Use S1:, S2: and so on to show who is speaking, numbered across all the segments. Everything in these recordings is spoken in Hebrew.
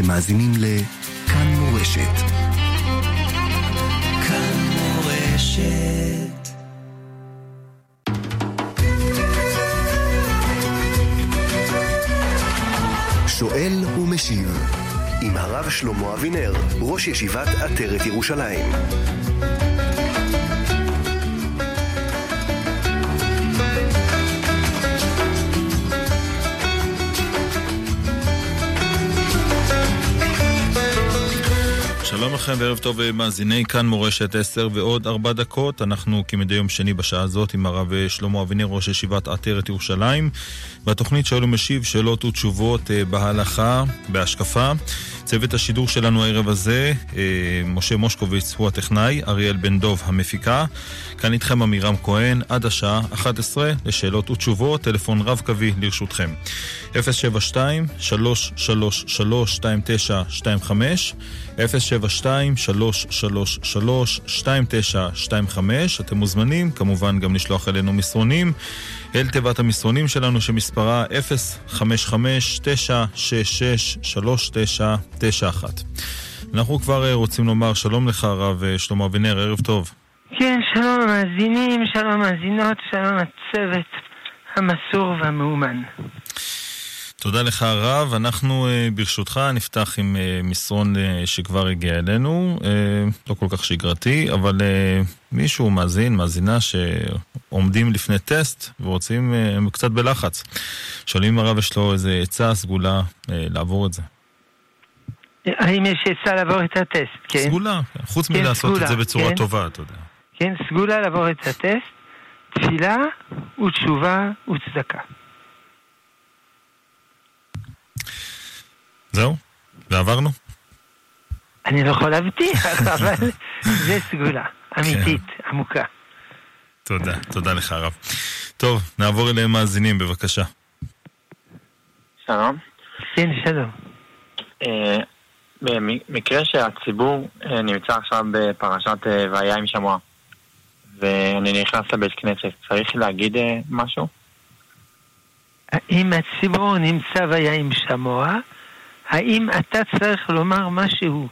S1: אתם מאזינים לכאן מורשת. כאן מורשת. שואל ומשיב עם הרב שלמה אבינר, ראש ישיבת עטרת ירושלים.
S2: שלום לכם וערב טוב מאזיני כאן מורשת 10 ועוד ארבע דקות. אנחנו כמדי יום שני בשעה הזאת עם הרב שלמה אבינר ראש ישיבת עטרת ירושלים. והתוכנית שואל ומשיב שאלות ותשובות אה, בהלכה, בהשקפה צוות השידור שלנו הערב הזה, אה, משה מושקוביץ הוא הטכנאי, אריאל בן דוב המפיקה. כאן איתכם עמירם כהן עד השעה 11 לשאלות ותשובות, טלפון רב קווי לרשותכם. 072-333-2925 072-333-2925 אתם מוזמנים כמובן גם לשלוח אלינו מסרונים אל תיבת המסרונים שלנו שמספרה 055-966-3991 אנחנו כבר אה, רוצים לומר שלום לך הרב אה, שלמה אבינר, ערב טוב.
S3: כן, שלום המאזינים, שלום המאזינות, שלום הצוות המסור והמאומן.
S2: תודה לך הרב. אנחנו אה, ברשותך נפתח עם אה, מסרון אה, שכבר הגיע אלינו, לא כל כך שגרתי, אבל מישהו מאזין, מאזינה שעומדים לפני טסט ורוצים, הם קצת בלחץ. שואלים אם הרב יש לו איזה עצה סגולה לעבור את זה.
S3: האם יש עצה לעבור את הטסט, כן?
S2: סגולה, חוץ כן, מלעשות סגולה, את זה בצורה כן. טובה, אתה יודע.
S3: כן, סגולה לעבור את הטסט, תפילה ותשובה וצדקה.
S2: זהו? ועברנו?
S3: אני לא יכול להבטיח, אבל זה סגולה אמיתית, כן. עמוקה.
S2: תודה, תודה לך הרב. טוב, נעבור אליהם מאזינים, בבקשה.
S4: שלום.
S3: כן, שלום.
S4: אה, במקרה שהציבור אה, נמצא עכשיו בפרשת אה, והיה עם שמוע, ואני נכנס לבית כנסת, צריך להגיד משהו?
S3: אם הציבור נמצא והיה עם שמוע, האם אתה צריך לומר משהו?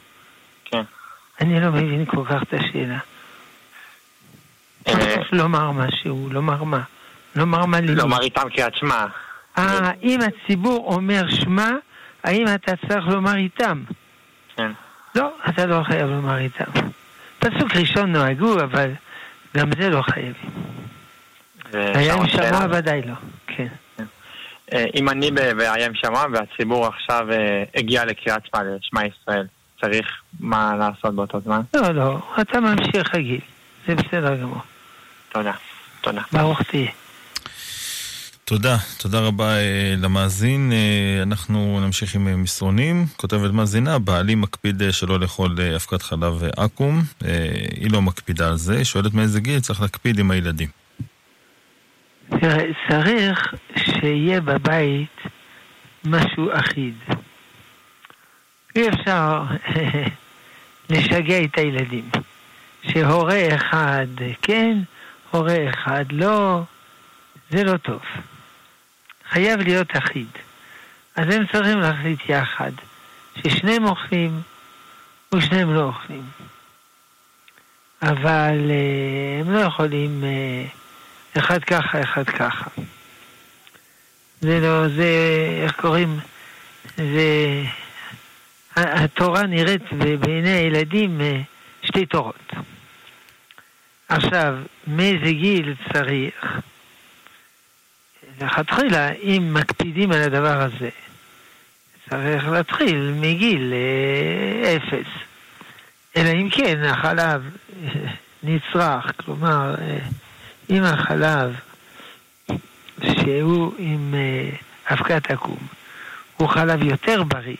S4: כן.
S3: אני לא מבין כל כך את השאלה. אה, לומר משהו, לומר מה? לומר מה לי?
S4: לומר איתם קריאת שמע.
S3: אה, אם הציבור אומר שמע, האם אתה צריך לומר איתם?
S4: כן.
S3: לא, אתה לא חייב לומר איתם. פסוק ראשון נוהגו, אבל גם זה לא חייבים. היה עם שמע ודאי לא, כן.
S4: אה, אם אני באיים שמע והציבור עכשיו אה, הגיע לקריאת שמע, לשמע ישראל, צריך מה לעשות באותו זמן?
S3: לא, לא, אתה ממשיך רגיל, זה בסדר גמור.
S4: תודה, תודה.
S3: ברוך תהיה.
S2: תודה, תודה רבה אה, למאזין. אנחנו נמשיך עם מסרונים. כותבת מאזינה, בעלי מקפיד שלא לאכול אבקת חלב עכו"ם. היא לא מקפידה על זה, שואלת מאיזה גיל צריך להקפיד עם הילדים.
S3: צריך שיהיה בבית משהו אחיד. אי אפשר לשגע את הילדים. שהורה אחד כן, הורה אחד לא, זה לא טוב. חייב להיות אחיד. אז הם צריכים להחליט יחד ששניהם אוכלים ושניהם לא אוכלים. אבל אה, הם לא יכולים אה, אחד ככה, אחד ככה. זה לא, זה, איך קוראים? זה... התורה נראית בעיני הילדים אה, שתי תורות. עכשיו, מאיזה גיל צריך? לכתחילה, אם מקפידים על הדבר הזה, צריך להתחיל מגיל אה, אפס. אלא אם כן החלב נצרך, כלומר, אה, אם החלב שהוא עם uh, אבקת עקום הוא חלב יותר בריא,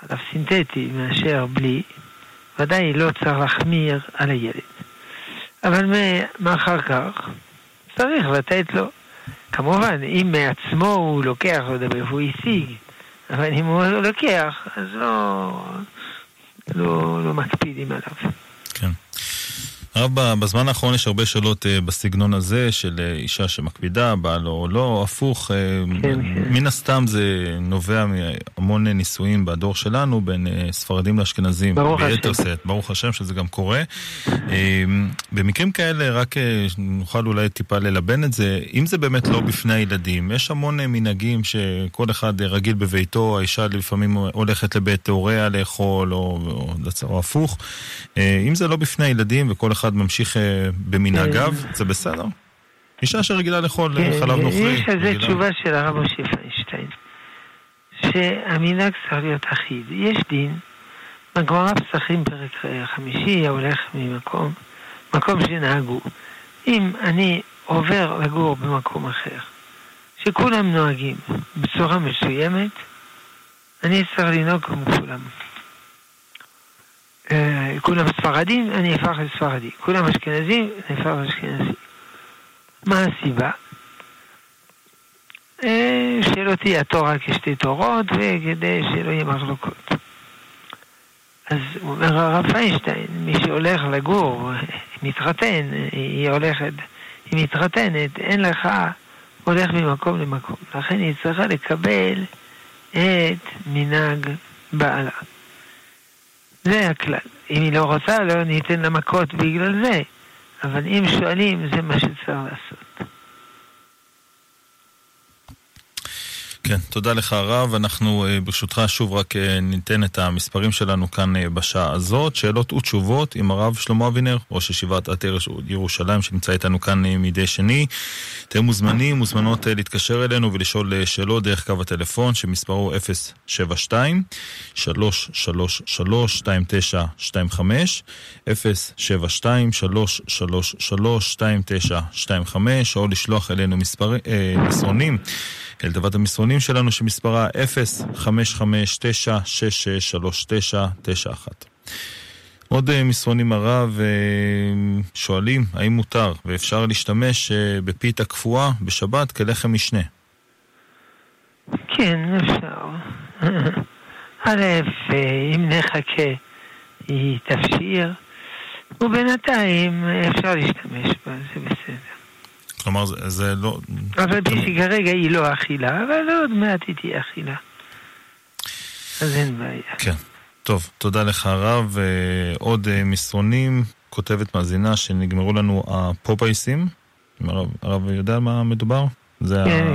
S3: חלב סינתטי מאשר בלי, ודאי לא צריך להחמיר על הילד. אבל מאחר כך צריך לתת לו. כמובן, אם מעצמו הוא לוקח, לא יודע הוא השיג, אבל אם הוא לא לוקח, אז לא, לא, לא מקפידים עליו.
S2: הרב, בזמן האחרון יש הרבה שאלות אה, בסגנון הזה של אה, אישה שמקפידה, בעל או לא, הפוך. אה, כן, כן. מן הסתם זה נובע מהמון נישואים בדור שלנו בין ספרדים לאשכנזים.
S3: ברוך השם.
S2: סט, ברוך השם שזה גם קורה. במקרים כאלה, רק נוכל אולי טיפה ללבן את זה, אם זה באמת לא בפני הילדים, יש המון מנהגים שכל אחד רגיל בביתו, האישה לפעמים הולכת לבית הוריה לאכול, או, או, או הפוך. אם זה לא בפני הילדים וכל אחד... אחד ממשיך אה, במנהגיו, כן. זה בסדר? אישה שרגילה לאכול אה, כן, חלב נוכרי.
S3: יש על זה תשובה של הרב משה פיינשטיין, שהמנהג צריך להיות אחיד. יש דין, בגמרא פסחים פרק חמישי, ההולך ממקום, מקום שנהגו. אם אני עובר לגור במקום אחר, שכולם נוהגים בצורה מסוימת, אני צריך לנהוג כמו כולם. אה, כולם ספרדים, אני אפרח לספרדי. כולם אשכנזים, אני אפרח לאשכנזי. מה הסיבה? אה, שלא תהיה התורה כשתי תורות, וכדי שלא יהיה מחלוקות. אז אומר הרב פיינשטיין, מי שהולך לגור, מתחתן, היא הולכת, היא מתחתנת, אין לך, הולך ממקום למקום. לכן היא צריכה לקבל את מנהג בעלה. זה הכלל. אם היא לא רוצה, לא ניתן לה מכות בגלל זה. אבל אם שואלים, זה מה שצריך לעשות.
S2: כן, תודה לך הרב. אנחנו אה, ברשותך שוב רק אה, ניתן את המספרים שלנו כאן אה, בשעה הזאת. שאלות ותשובות עם הרב שלמה אבינר, ראש ישיבת עטר ירושלים, שנמצא איתנו כאן מדי שני. אתם מוזמנים, מוזמנות להתקשר אלינו ולשאול שאלות דרך קו הטלפון, שמספרו 072 333 2925 072 333 2925 או לשלוח אלינו מסרונים. אל תיבת המסרונים שלנו שמספרה 05596639991. עוד אה, מסרונים הרב אה, שואלים האם מותר ואפשר להשתמש אה, בפיתה קפואה בשבת כלחם משנה.
S3: כן, אפשר. א', אם נחכה היא תפשיר, ובינתיים אפשר להשתמש בה, זה בסדר.
S2: כלומר, זה, זה לא...
S3: אבל כרגע היא לא אכילה, אבל עוד מעט היא תהיה אכילה. אז אין בעיה.
S2: כן. טוב, תודה לך הרב. אה, עוד אה, מסרונים, כותבת מאזינה שנגמרו לנו הפופאיסים. הרב, יודע על מה מדובר?
S3: זה כן,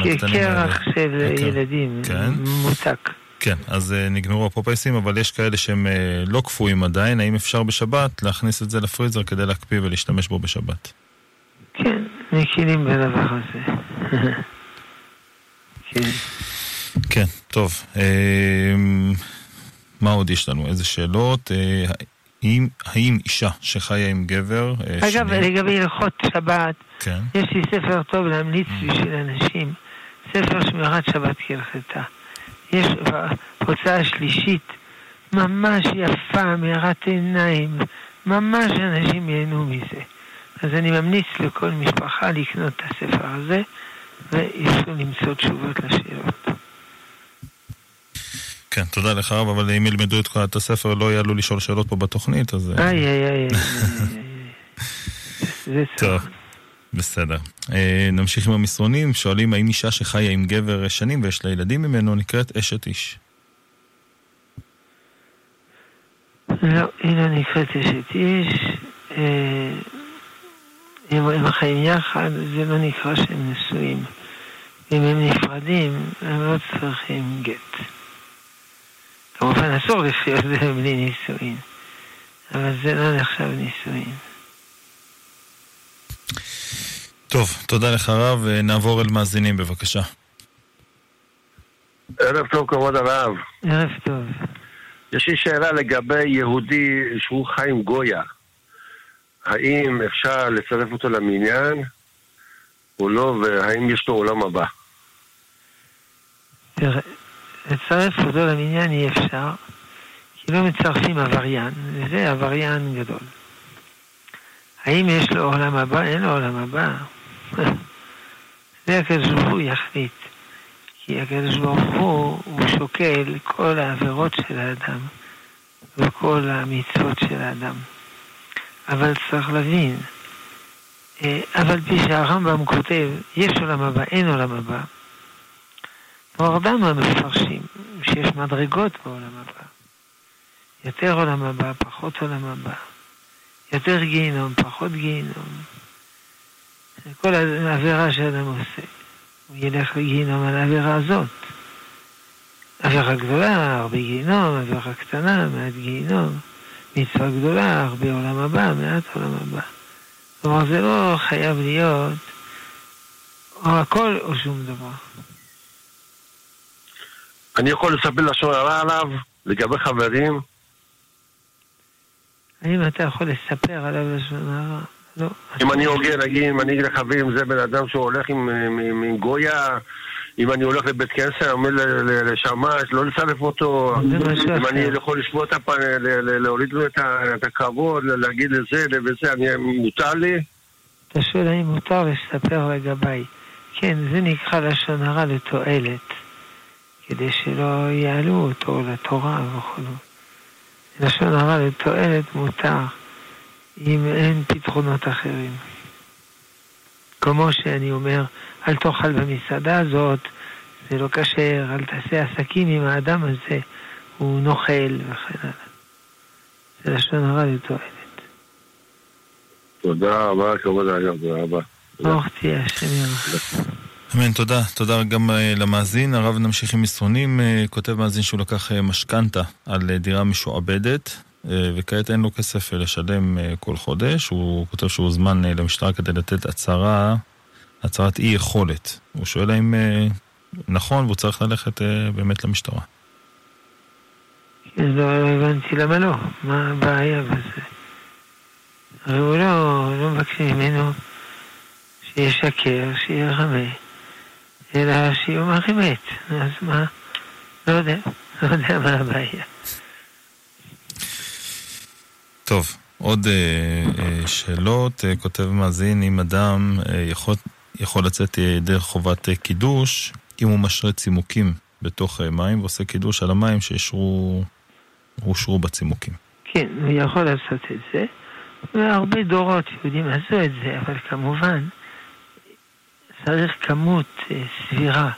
S3: ה... כן, כן קרח של כן, ילדים, כן. מותק.
S2: כן, אז נגמרו הפופאיסים, אבל יש כאלה שהם לא קפואים עדיין. האם אפשר בשבת להכניס את זה לפריזר כדי להקפיא ולהשתמש בו בשבת?
S3: כן, מכירים בדבר הזה.
S2: כן. כן, טוב. אמ, מה עוד יש לנו? איזה שאלות? אה, האם, האם אישה שחיה עם גבר...
S3: אה, אגב, שני... לגבי הלכות שבת, כן. יש לי ספר טוב להמליץ mm. בשביל אנשים, ספר שמירת שבת כהלכתה. יש הוצאה שלישית ממש יפה, מארת עיניים, ממש אנשים ייהנו מזה. אז אני ממליץ לכל משפחה לקנות את הספר הזה, ויוכלו למצוא תשובות לשאלות.
S2: כן, תודה לך רב, אבל אם ילמדו את הספר לא יעלו לשאול שאלות פה בתוכנית, אז...
S3: איי, איי, איי, זה
S2: טוב. בסדר. אה, נמשיך עם המסרונים, שואלים האם אישה שחיה עם גבר שנים ויש לה ילדים ממנו נקראת אשת איש.
S3: לא, היא לא נקראת אשת איש. אם הם חיים יחד, זה לא נקרא שהם נשואים. אם הם נפרדים, הם לא צריכים גט. כמובן אסור לחיות בלי נישואין, אבל זה לא נחשב נישואין.
S2: טוב, תודה לך רב, נעבור אל מאזינים בבקשה.
S5: ערב טוב כבוד הרב.
S3: ערב טוב.
S5: יש לי שאלה לגבי יהודי שהוא חי עם גויה. האם אפשר לצרף אותו למניין או לא, והאם יש לו עולם הבא?
S3: לצרף אותו למניין אי אפשר, כי לא מצרפים עבריין, וזה עבריין גדול. האם יש לו עולם הבא? אין לו עולם הבא. זה הקדוש ברוך הוא יחליט. כי הקדוש ברוך הוא, הוא שוקל כל העבירות של האדם וכל המצוות של האדם. אבל צריך להבין, אה, אבל פי שהרמב"ם כותב, יש עולם הבא, אין עולם הבא. דנו המפרשים שיש מדרגות בעולם הבא. יותר עולם הבא, פחות עולם הבא. יותר גיהינום, פחות גיהינום. כל העבירה שאדם עושה, הוא ילך לגיהינום על העבירה הזאת. עבירה גדולה, הרבה גיהינום, עבירה קטנה, מעט גיהינום. מצווה גדולה, הרבה עולם הבא, מעט עולם הבא. כלומר, זה לא חייב להיות או הכל או שום דבר.
S5: אני יכול לספר לשון הרע עליו, לגבי חברים?
S3: האם אתה יכול לספר עליו לשון הרע? לא.
S5: אם אני הוגה, נגיד, אם אני אגיד לחברים, זה בן אדם שהוא הולך עם, עם, עם גויה, אם אני הולך לבית כנסת, אני אומר לשמש, לא לסלף אותו, אם אני יכול לשמוע את הפן, להוריד לו את הכבוד, להגיד לזה וזה, אני, מותר לי?
S3: אתה שואל האם מותר לספר לגביי. כן, זה נקרא לשון הרע לתועלת, כדי שלא יעלו אותו לתורה וכו'. לשון הרע לתועלת מותר, אם אין פתרונות אחרים. כמו שאני אומר, אל תאכל במסעדה הזאת, זה לא כשר, אל תעשה עסקים עם האדם הזה, הוא נוכל וכן הלאה. זה לשון הרע לתועלת.
S5: תודה רבה, כבוד האדם, תודה רבה.
S3: ברוך תהיה, השם ירחם.
S2: אמן, תודה. תודה גם uh, למאזין. הרב נמשיך עם מסרונים. Uh, כותב מאזין שהוא לקח uh, משכנתה על דירה משועבדת, וכעת אין לו כסף לשלם כל חודש. הוא כותב שהוא הוזמן למשטרה כדי לתת הצהרה, הצהרת אי יכולת. הוא שואל האם uh, נכון והוא צריך ללכת uh, באמת למשטרה.
S3: לא הבנתי למה לא, מה הבעיה בזה? הרי הוא לא, לא מבקשים ממנו שישקר, שירמה, אלא שיאמר אמת. אז מה? לא יודע, לא יודע מה הבעיה.
S2: טוב, עוד אה, אה, שאלות. אה, כותב מאזין, אם אדם אה, יכול, יכול לצאת אה, דרך חובת אה, קידוש, אם הוא משרה צימוקים בתוך אה, מים ועושה קידוש על המים שאושרו בצימוקים.
S3: כן, הוא יכול לעשות את זה. והרבה דורות יהודים עשו את זה, אבל כמובן צריך כמות סבירה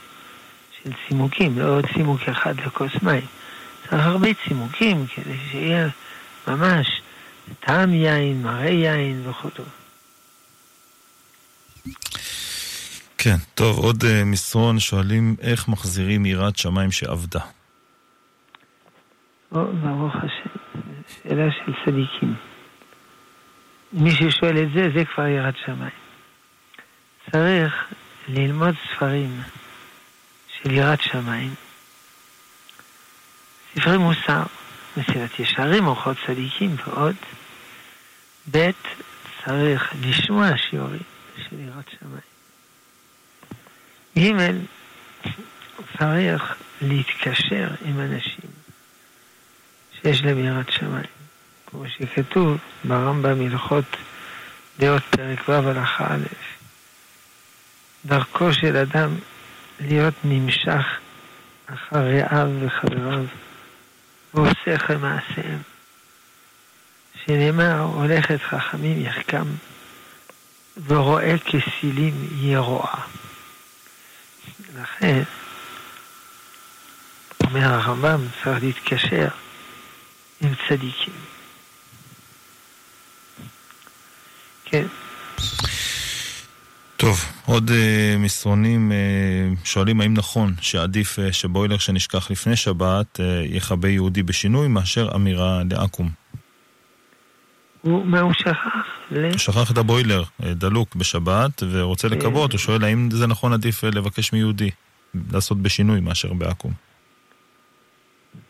S3: של צימוקים, לא עוד צימוק אחד לכוס מים. צריך הרבה צימוקים כדי שיהיה ממש טעם יין, מראה יין וכו'.
S2: כן, טוב, עוד uh, מסרון שואלים איך מחזירים יראת שמיים שאבדה.
S3: או, ברוך השם, שאלה של צדיקים. מי ששואל את זה, זה כבר יראת שמיים. צריך ללמוד ספרים של יראת שמיים, ספרי מוסר, מסילת ישרים, אורחות צדיקים ועוד. ב', צריך לשמוע שיעורים של יראת שמיים. ג', צריך להתקשר עם אנשים שיש להם יראת שמיים. כמו שכתוב ברמב"ם הלכות דעות פרק ו' הלכה א', דרכו של אדם להיות נמשך אחר רעיו וחבריו ועושה אחרי מעשיהם. שנאמר, הולכת חכמים יחכם ורואה כסילים ירועה. לכן, אומר הרמב"ם, צריך להתקשר עם צדיקים. כן.
S2: טוב, עוד uh, מסרונים uh, שואלים האם נכון שעדיף uh, שבוילר שנשכח לפני שבת uh, יכבה יהודי בשינוי מאשר אמירה לעכו"ם.
S3: הוא, מה הוא שכח? ל...
S2: שכח את הבוילר uh, דלוק בשבת ורוצה לכבות, הוא שואל האם זה נכון עדיף uh, לבקש מיהודי לעשות בשינוי מאשר בעכו"ם.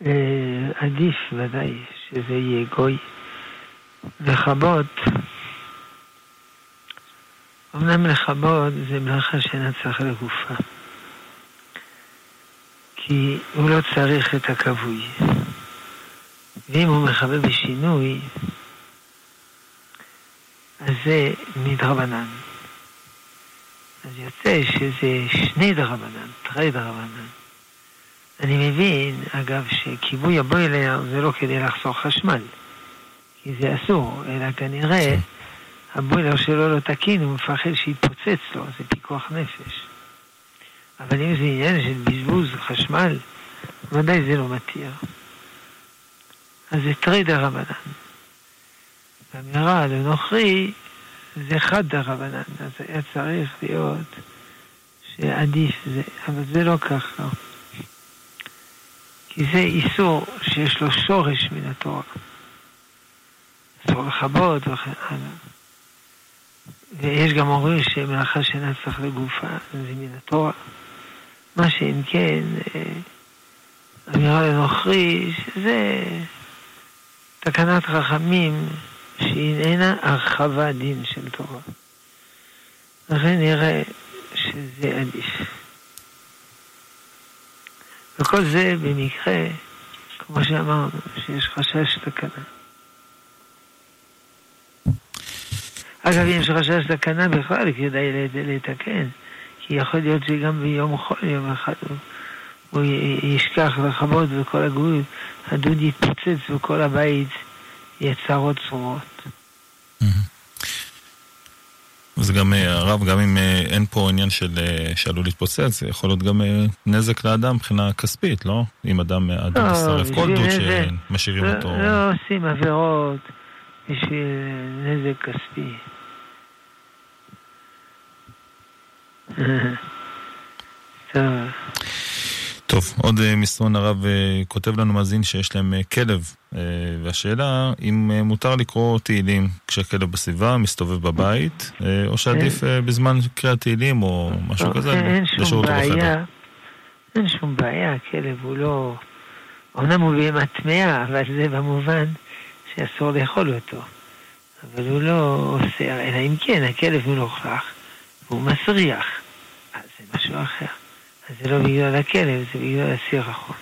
S3: Uh, עדיף ודאי שזה יהיה גוי. לכבות אמנם לכבוד זה מלאכה שאינה צריכה לגופה. כי הוא לא צריך את הכבוי. ואם הוא מכבה בשינוי, אז זה מדרבנן. אז יוצא שזה שני דרבנן, תרי דרבנן. אני מבין, אגב, שכיבוי הבוילר זה לא כדי לחסוך חשמל. כי זה אסור, אלא כנראה הבוילר שלו לא תקין, הוא מפחד שיתפוצץ לו, זה פיקוח נפש. אבל אם זה עניין של בזבוז חשמל, ודאי זה לא מתיר. אז זה תרי דרבנן. אמירה לנוכרי זה חד דרבנן, אז היה צריך להיות שעדיף זה, אבל זה לא ככה. כי זה איסור שיש לו שורש מן התורה. אסור לכבות וכן הלאה. ויש גם אומרים שמלאכה שאינה צריך לגופה, זה מן התורה. מה שאם כן, אמירה לנוכרי, שזה תקנת רחמים שהיא איננה הרחבה דין של תורה. לכן נראה שזה עדיף. וכל זה במקרה, כמו שאמרנו, שיש חשש תקנה. אגב, אם יש חשש תקנה בכלל, כדאי לתקן, כי יכול להיות שגם ביום חול, יום אחד הוא, ישכח לכבות וכל הגוי, הדוד יתפוצץ וכל הבית יהיה צרות צרורות.
S2: זה גם, אה, הרב, גם אם אה, אין פה עניין של אה, שעלול להתפוצץ, זה יכול להיות גם נזק לאדם מבחינה כספית, לא? אם אדם, אדם מסרב לא, כל דוד שמשאירים לא, אותו.
S3: לא עושים עבירות בשביל נזק כספי. טוב.
S2: טוב, עוד אה, מסרון הרב אה, כותב לנו מאזין שיש להם אה, כלב, והשאלה אם מותר לקרוא תהילים כשהכלב בסביבה, מסתובב בבית, או שעדיף בזמן קריאת תהילים או משהו כזה,
S3: לשאול אותו בחדר. אין שום בעיה, הכלב הוא לא... אומנם הוא בהמה טמאה, אבל זה במובן שאסור לאכול אותו. אבל הוא לא עושה, אלא אם כן, הכלב מלוכלך והוא מסריח. אז זה משהו אחר. אז זה לא בגלל הכלב, זה בגלל הסירחון.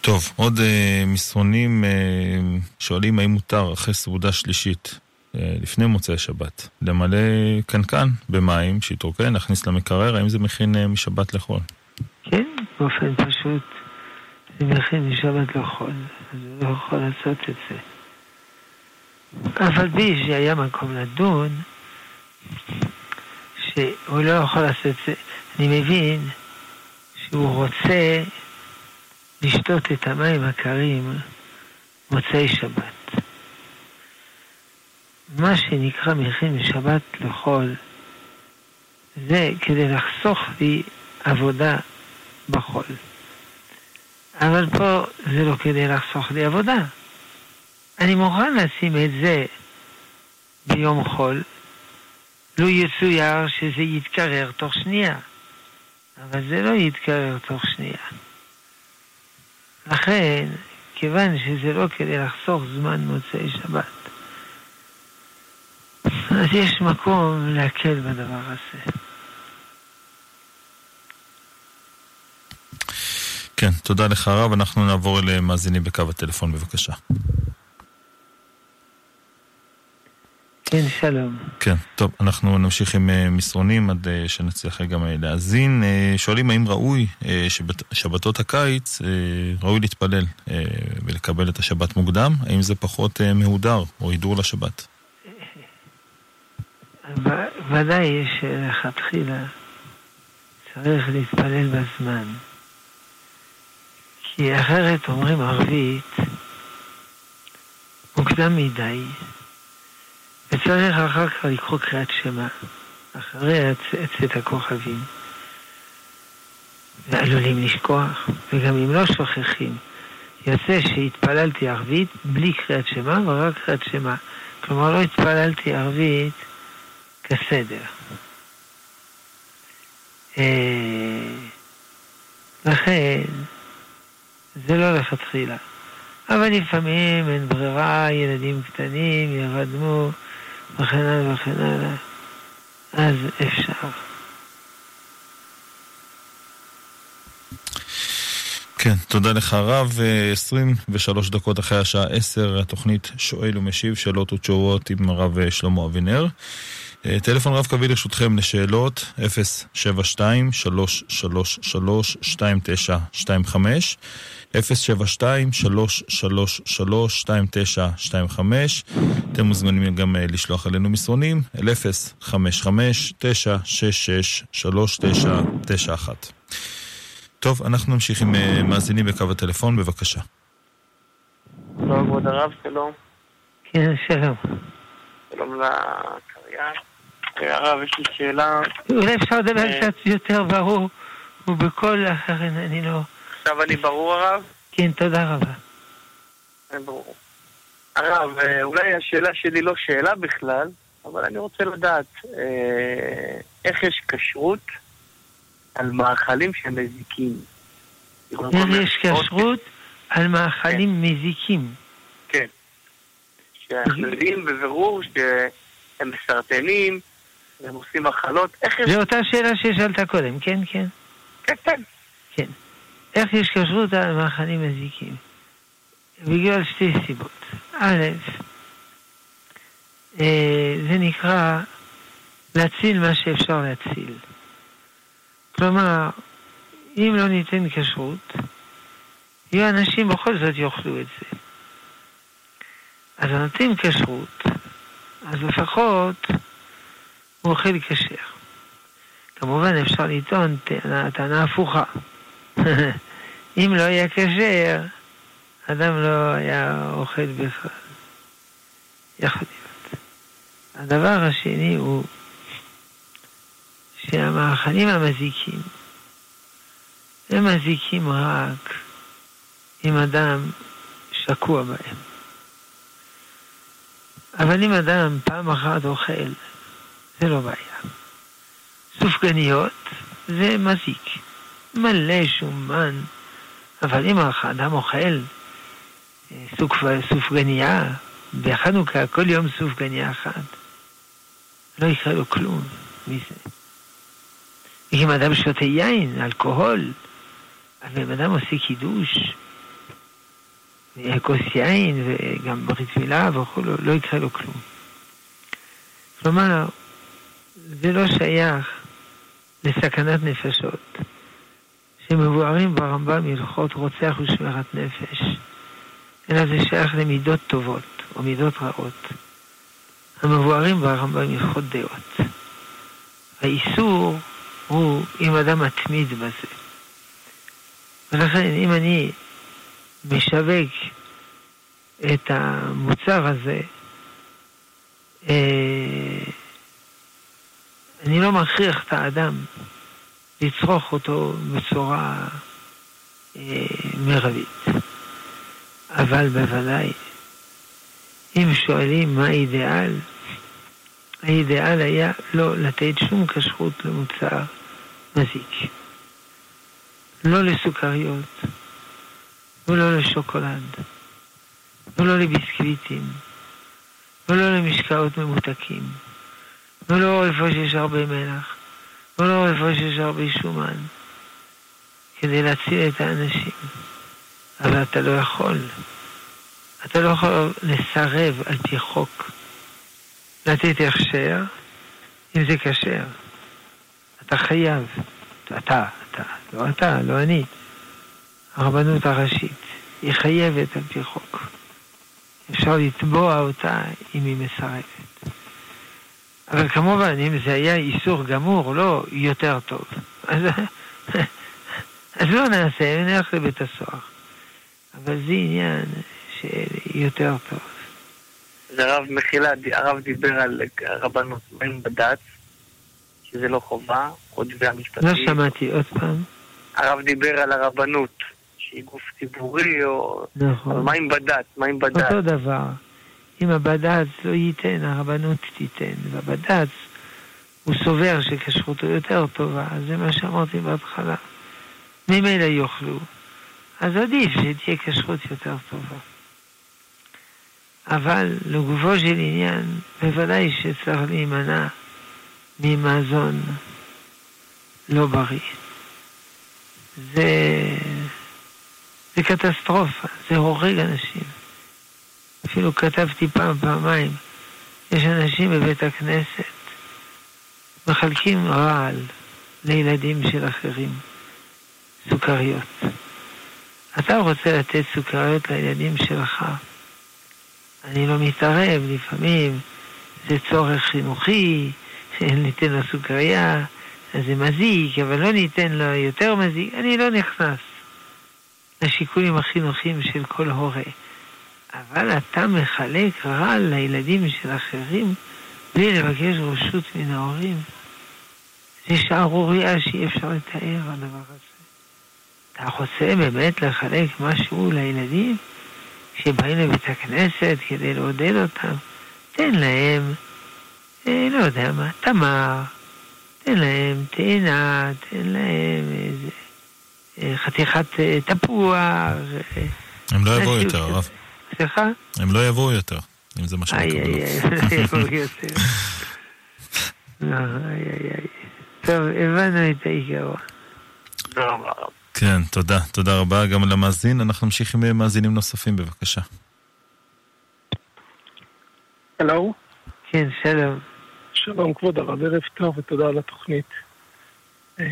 S2: טוב, עוד uh, מסרונים uh, שואלים האם מותר אחרי סעודה שלישית, uh, לפני מוצאי שבת, למלא קנקן במים שיתרוקן, להכניס למקרר, האם זה מכין uh, משבת לאכול?
S3: כן, באופן פשוט זה מכין משבת לאכול, אז הוא לא יכול לעשות את זה. אף על פי שהיה מקום לדון, שהוא לא יכול לעשות את זה. אני מבין שהוא רוצה לשתות את המים הקרים מוצאי שבת. מה שנקרא מכין משבת לחול, זה כדי לחסוך לי עבודה בחול. אבל פה זה לא כדי לחסוך לי עבודה. אני מוכן לשים את זה ביום חול, לו יצויר שזה יתקרר תוך שנייה. אבל זה לא יתקרר תוך שנייה. לכן, כיוון שזה לא כדי לחסוך זמן מוצאי שבת, אז יש מקום להקל בדבר הזה.
S2: כן, תודה לך רב. אנחנו נעבור למאזינים בקו הטלפון, בבקשה.
S3: כן, שלום.
S2: כן, טוב, אנחנו נמשיך עם אה, מסרונים עד אה, שנצליח גם אה, להאזין. שואלים האם ראוי שבתות הקיץ, ראוי להתפלל ולקבל את השבת מוקדם? האם זה פחות מהודר או הידור לשבת?
S3: ודאי שלכתחילה צריך להתפלל בזמן. כי אחרת אומרים ערבית מוקדם מדי. וצריך אחר כך לקרוא קריאת שמע, אחרי צאת הכוכבים. ועלולים לשכוח, וגם אם לא שוכחים, יוצא שהתפללתי ערבית בלי קריאת שמע ורק קריאת שמע. כלומר, לא התפללתי ערבית כסדר. אה, לכן, זה לא לכתחילה. אבל לפעמים אין ברירה, ילדים קטנים ירדמו וכן הלאה וכן הלאה, אז אפשר.
S2: כן, תודה לך הרב. 23 דקות אחרי השעה 10, התוכנית שואל ומשיב, שאלות ותשובות עם הרב שלמה אבינר. אה, טלפון רב קווי לרשותכם לשאלות 072-333-2925 072-333-2925 אתם מוזמנים גם אה, לשלוח עלינו מסרונים אל 055-966-3991 טוב, אנחנו נמשיך עם אה, מאזינים בקו הטלפון, בבקשה.
S6: שלום, כבוד הרב, שלום.
S3: כן, שלום.
S6: שלום לקריין. הרב, יש לי שאלה.
S3: אולי אפשר לדבר קצת יותר ברור, ובקול אחר אני לא...
S6: עכשיו אני ברור, הרב?
S3: כן, תודה רבה.
S6: ברור. הרב, אה, אולי השאלה שלי לא שאלה בכלל, אבל אני רוצה לדעת אה, איך יש כשרות על מאכלים שמזיקים.
S3: איך יש כשרות על מאכלים כן. מזיקים?
S6: כן. שאנחנו יודעים בבירור שהם מסרטנים, הם עושים מחלות. איך יש...
S3: זו אותה שאלה ששאלת קודם, כן, כן?
S6: כן, כן.
S3: איך יש כשרות על מאכלים מזיקים? בגלל שתי סיבות. א', אה, זה נקרא להציל מה שאפשר להציל. כלומר, אם לא ניתן כשרות, יהיו אנשים בכל זאת יאכלו את זה. אז נותנים כשרות, אז לפחות הוא אוכל כשר. כמובן אפשר לטעון טענה הפוכה. אם לא היה כשר, אדם לא היה אוכל בכלל. יכול להיות. הדבר השני הוא שהמאכלים המזיקים הם מזיקים רק אם אדם שקוע בהם. אבל אם אדם פעם אחת אוכל, זה לא בעיה. סופגניות זה מזיק. מלא שומן. אבל אם האדם אוכל אה, סופגניה, בחנוכה כל יום סופגניה אחת, לא יקרה לו כלום מזה. אם אדם שותה יין, אלכוהול, אבל אם אדם עושה קידוש, כוס יין וגם ברית מילה וכו', לא יקרה לו כלום. כלומר, זה לא שייך לסכנת נפשות, שמבוארים ברמב"ם הלכות רוצח ושמירת נפש, אלא זה שייך למידות טובות או מידות רעות, המבוארים ברמב"ם הלכות דעות. האיסור הוא אם אדם מתמיד בזה. ולכן אם אני משווק את המוצר הזה, אה, אני לא מכריח את האדם לצרוך אותו בצורה אה, מרבית. אבל בוודאי, אם שואלים מה האידיאל, האידיאל היה לא לתת שום כשרות למוצר מזיק. לא לסוכריות, ולא לשוקולד, ולא לביסקוויטים, ולא למשקאות ממותקים, ולא איפה שיש הרבה מלח, ולא איפה שיש הרבה שומן, כדי להציל את האנשים. אבל אתה לא יכול. אתה לא יכול לסרב על פי חוק לתת הכשר אם זה כשר. אתה חייב. אתה, אתה, לא אתה, לא אני. הרבנות הראשית, היא חייבת על פי חוק. אפשר לתבוע אותה אם היא מסרבת. אבל כמובן, אם זה היה איסור גמור, לא יותר טוב. אז, אז לא נעשה, נלך לבית הסוהר. אבל זה עניין שיותר טוב.
S6: זה הרב מחילה, הרב דיבר על רבנות, עם בד"ץ, שזה לא חובה, או תביעה משפטית.
S3: לא שמעתי, עוד פעם.
S6: הרב דיבר על הרבנות, שהיא גוף ציבורי, או...
S3: נכון.
S6: מה עם בד"ץ? מה עם בד"ץ?
S3: אותו דבר. אם הבד"ץ לא ייתן, הרבנות תיתן. והבד"ץ, הוא סובר שכשרותו יותר טובה, זה מה שאמרתי בהתחלה. ממילא יאכלו. אז עדיף שתהיה כשרות יותר טובה. אבל לגופו של עניין, בוודאי שצריך להימנע ממזון לא בריא. זה, זה קטסטרופה, זה הורג אנשים. אפילו כתבתי פעם, פעמיים, יש אנשים בבית הכנסת מחלקים רעל לילדים של אחרים, סוכריות. אתה רוצה לתת סוכריות לילדים שלך. אני לא מתערב, לפעמים זה צורך חינוכי, ניתן לו סוכריה, אז זה מזיק, אבל לא ניתן לו יותר מזיק, אני לא נכנס לשיקולים החינוכיים של כל הורה. אבל אתה מחלק רע לילדים של אחרים בלי לבקש רשות מן ההורים. זה שערורייה שאי אפשר לתאר הדבר הזה. אתה רוצה באמת לחלק משהו לילדים שבאים לבית הכנסת כדי לעודד אותם? תן להם, אה, לא יודע מה, תמר, תן להם תאנה, תן להם איזה אה, חתיכת אה, תפוח. אה,
S2: הם לא יבואו יותר, הרב.
S3: סליחה?
S2: הם לא יבואו יותר, אם זה מה שהם יקבלו.
S3: איי, איי, יבואו יותר. איי, איי, איי. טוב, הבנו את העיקרון.
S6: תודה רבה.
S2: כן, תודה. תודה רבה גם למאזין. אנחנו נמשיך עם מאזינים נוספים, בבקשה.
S7: הלו,
S3: כן, שלום.
S7: שלום כבוד הרב, ערב טוב ותודה על התוכנית. אה,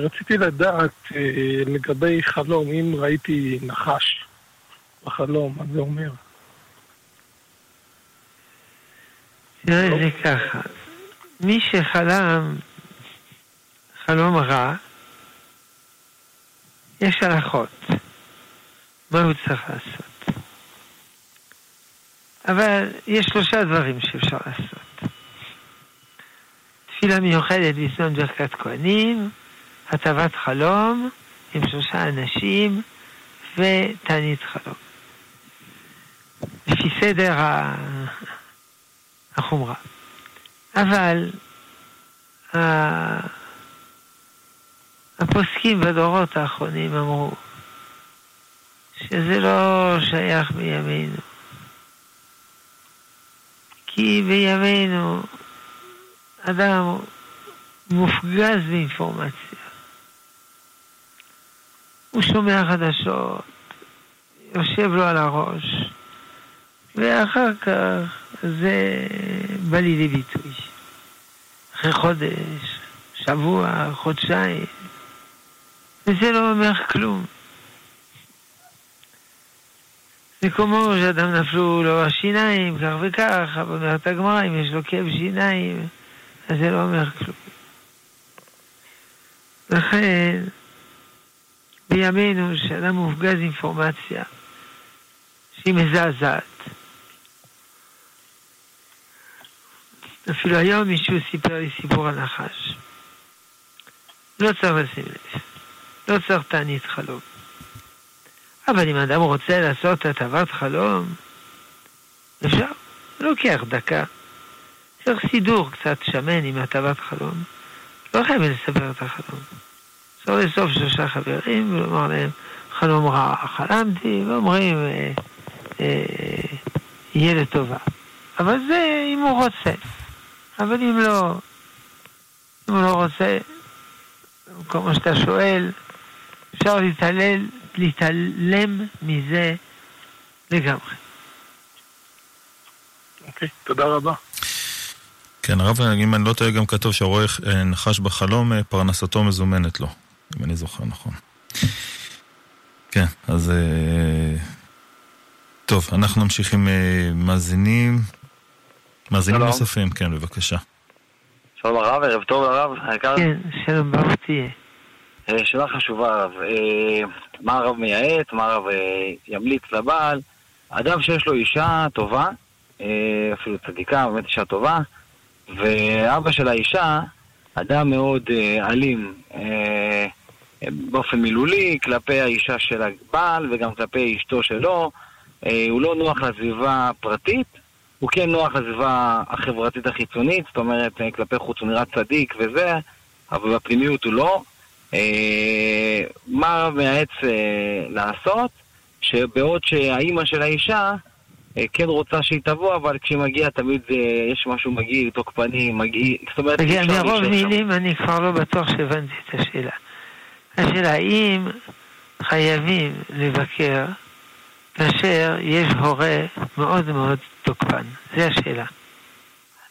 S7: רציתי לדעת אה, לגבי חלום, אם ראיתי נחש בחלום, מה זה אומר?
S3: תראה, זה ככה. מי שחלם חלום רע, יש הלכות. מה הוא צריך לעשות? אבל יש שלושה דברים שאפשר לעשות. תפילה מיוחדת בזמן ברכת כהנים, הטבת חלום עם שלושה אנשים ותענית חלום. לפי סדר ה... החומרה. אבל הפוסקים בדורות האחרונים אמרו שזה לא שייך בימינו. כי בימינו אדם מופגז באינפורמציה. הוא שומע חדשות, יושב לו על הראש, ואחר כך זה בא לידי ביטוי. אחרי חודש, שבוע, חודשיים, וזה לא אומר כלום. זה כמו שאדם נפלו לו השיניים, כך וכך, אבל אומרת הגמרא, אם יש לו כאב שיניים, אז זה לא אומר כלום. לכן, בימינו, שאדם מופגז אינפורמציה שהיא מזעזעת, אפילו היום מישהו סיפר לי סיפור על נחש. לא צריך לשים לב, לא צריך תענית חלום. אבל אם אדם רוצה לעשות הטבת חלום, אפשר, לוקח דקה. צריך סידור קצת שמן עם הטבת חלום. לא חייבים לספר את החלום. אפשר לאסוף שלושה חברים ולומר להם, חלום רע חלמתי, ואומרים, אה, אה, יהיה לטובה. אבל זה אם הוא רוצה. אבל אם לא, אם הוא לא רוצה, כמו שאתה שואל, אפשר להתעלל, להתעלם מזה לגמרי.
S7: אוקיי, תודה רבה.
S2: כן, הרב, אם אני לא טועה, גם כתוב שהרואה אה, נחש בחלום, אה, פרנסתו מזומנת לו, אם אני זוכר נכון. כן, אז... אה, טוב, אנחנו נמשיך עם אה, מאזינים. מאזינים. נוספים, כן, בבקשה.
S4: שלום הרב, ערב טוב הרב, היקר.
S3: כן, שלום ברוך תהיה.
S4: אה, שאלה חשובה הרב, אה, מה הרב מייעץ, מה הרב אה, ימליץ לבעל? אדם שיש לו אישה טובה, אפילו צדיקה, באמת אישה טובה, ואבא של האישה, אדם מאוד אלים באופן מילולי כלפי האישה של הבעל וגם כלפי אשתו שלו. הוא לא נוח לסביבה הפרטית, הוא כן נוח לסביבה החברתית החיצונית, זאת אומרת, אה, כלפי חוץ הוא נראה צדיק וזה, אבל בפנימיות הוא לא. אה, מה הרב מייעץ אה, לעשות? שבעוד שהאימא של האישה אה, כן רוצה שהיא תבוא, אבל כשהיא מגיעה תמיד אה, יש משהו מגעיל, תוקפני, מגעיל, זאת אומרת,
S3: רגע, מרוב. מילים אני כבר לא בטוח שהבנתי את השאלה. השאלה, האם חייבים לבקר כאשר יש הורה מאוד מאוד תוקפן? זו השאלה.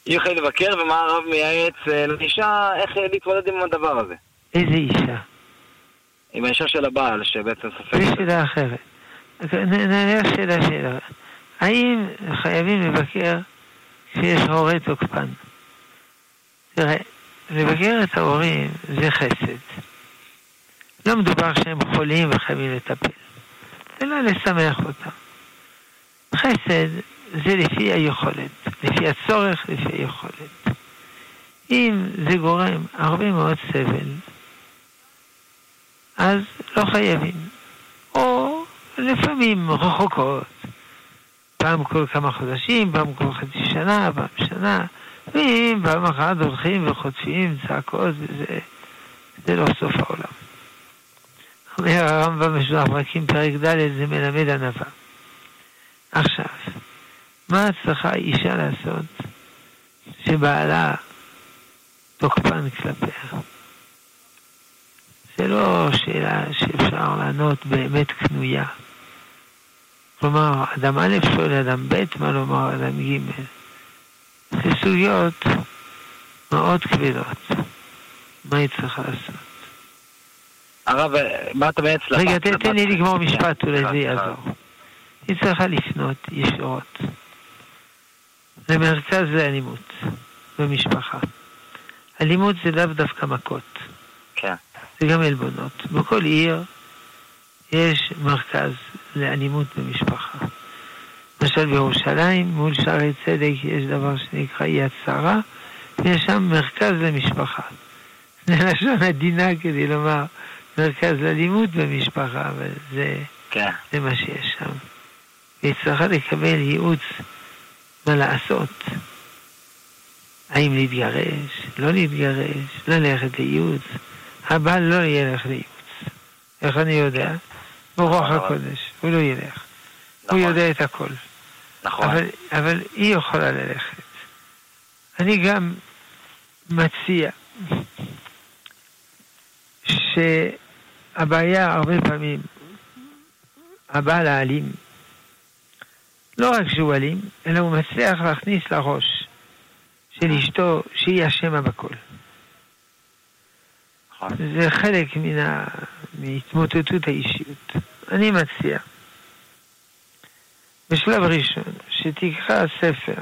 S4: היא יכולה לבקר, ומה הרב מייעץ אה, לאישה, איך להתמודד עם הדבר הזה.
S3: איזה אישה?
S4: עם האישה של הבעל, שבעצם ספק...
S3: זו שאלה אחרת. נענה שאלה שאלה. האם חייבים לבקר כשיש הורה תוקפן? תראה, לבקר את ההורים זה חסד. לא מדובר שהם חולים וחייבים לטפל, אלא לשמח אותם. חסד זה לפי היכולת, לפי הצורך, לפי היכולת. אם זה גורם הרבה מאוד סבל, אז לא חייבים. או לפעמים רחוקות, פעם כל כמה חודשים, פעם כל חצי שנה, פעם שנה, ואם פעם אחת הולכים וחוטפים צעקות, וזה זה לא סוף העולם. אומר הרמב"ם בשלוח פרקים פרק ד' זה מלמד ענווה. עכשיו, מה צריכה אישה לעשות שבעלה תוקפן כלפיה? זה לא שאלה שאפשר לענות באמת קנויה. כלומר, אדם א' שואל אדם ב', מה לומר אדם ג'. זה סוגיות מאוד כבדות. מה היא צריכה לעשות?
S4: הרב, מה אתה בעצם...
S3: רגע, תן לי לגמור משפט, אולי זה יעזור. היא צריכה לפנות ישירות למרכז לאלימות במשפחה. אלימות זה לאו דווקא מכות.
S4: כן.
S3: זה גם עלבונות. בכל עיר יש מרכז לאלימות במשפחה. למשל בירושלים, מול שערי צדק, יש דבר שנקרא יד שרה, ויש שם מרכז למשפחה. זה לשון עדינה כדי לומר מרכז לאלימות במשפחה, אבל זה,
S4: כן.
S3: זה מה שיש שם. והיא צריכה לקבל ייעוץ מה לעשות. האם להתגרש, לא להתגרש, ללכת לייעוץ. הבעל לא ילך לייעוץ. איך אני יודע? ברוח
S4: נכון.
S3: הקודש, הוא לא ילך. הוא
S4: נכון.
S3: יודע את הכל.
S4: נכון.
S3: אבל, אבל היא יכולה ללכת. אני גם מציע שהבעיה הרבה פעמים, הבעל האלים, לא רק שהוא אלים, אלא הוא מצליח להכניס לראש של אשתו שהיא אשמה בכל.
S4: נכון.
S3: זה חלק מן ה... מהתמוטטות האישיות. אני מציע, בשלב ראשון, שתקרא ספר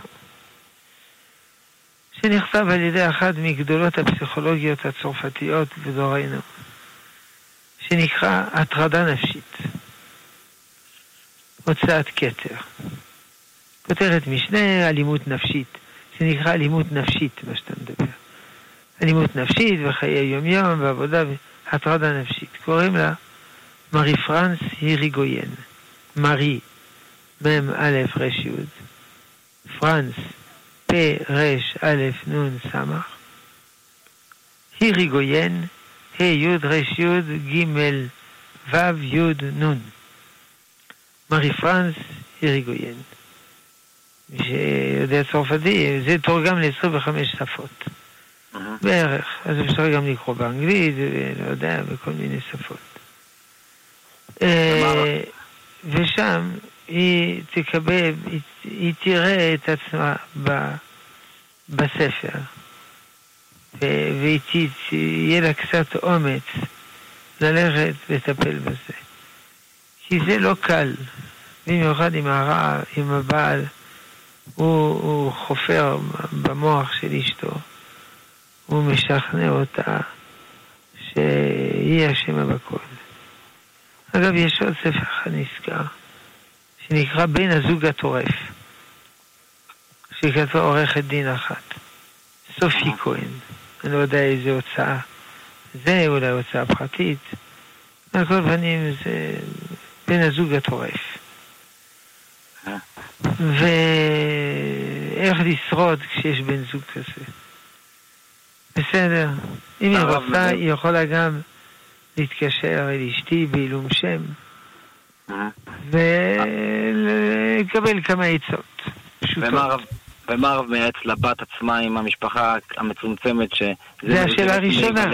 S3: שנכתב על ידי אחת מגדולות הפסיכולוגיות הצרפתיות בדורנו, שנקרא הטרדה נפשית, הוצאת כתר. כותרת משנה, אלימות נפשית, שנקרא אלימות נפשית, מה שאתה מדבר. אלימות נפשית וחיי יומיום ועבודה, הטרדה נפשית. קוראים לה מארי פרנס היריגויין. מארי, מ' א' ר' י', פרנס, פ' ר' א' נ' ס', ה' י' ר' י' ג' ו' י' נ'. מארי פרנס היריגויין. מי שיודע צרפתי, זה תורגם ל-25 שפות. בערך. אז אפשר גם לקרוא באנגלית, לא יודע, בכל מיני שפות. אה, ושם היא תקבל, היא, תראה את עצמה בספר, ו- והיא ת- תהיה לה קצת אומץ ללכת לטפל בזה. כי זה לא קל, במיוחד עם הרע, עם הבעל, הוא, הוא חופר במוח של אשתו. הוא משכנע אותה שהיא אשמה בכל. אגב, יש עוד ספר אחד נזכר, שנקרא בן הזוג הטורף, שכתבה עורכת דין אחת, סופי כהן, אני לא יודע איזה הוצאה זה, אולי הוצאה פרטית, על כל פנים זה בן הזוג הטורף. ואיך לשרוד כשיש בן זוג כזה. בסדר. אם היא רוצה, היא יכולה גם להתקשר אל אשתי בעילום שם,
S4: אהה.
S3: ולקבל כמה עצות פשוטות.
S4: ומה הרב- ומה הרב מייעץ לבת עצמה עם המשפחה המצומצמת ש...
S3: זה השאלה הראשונה.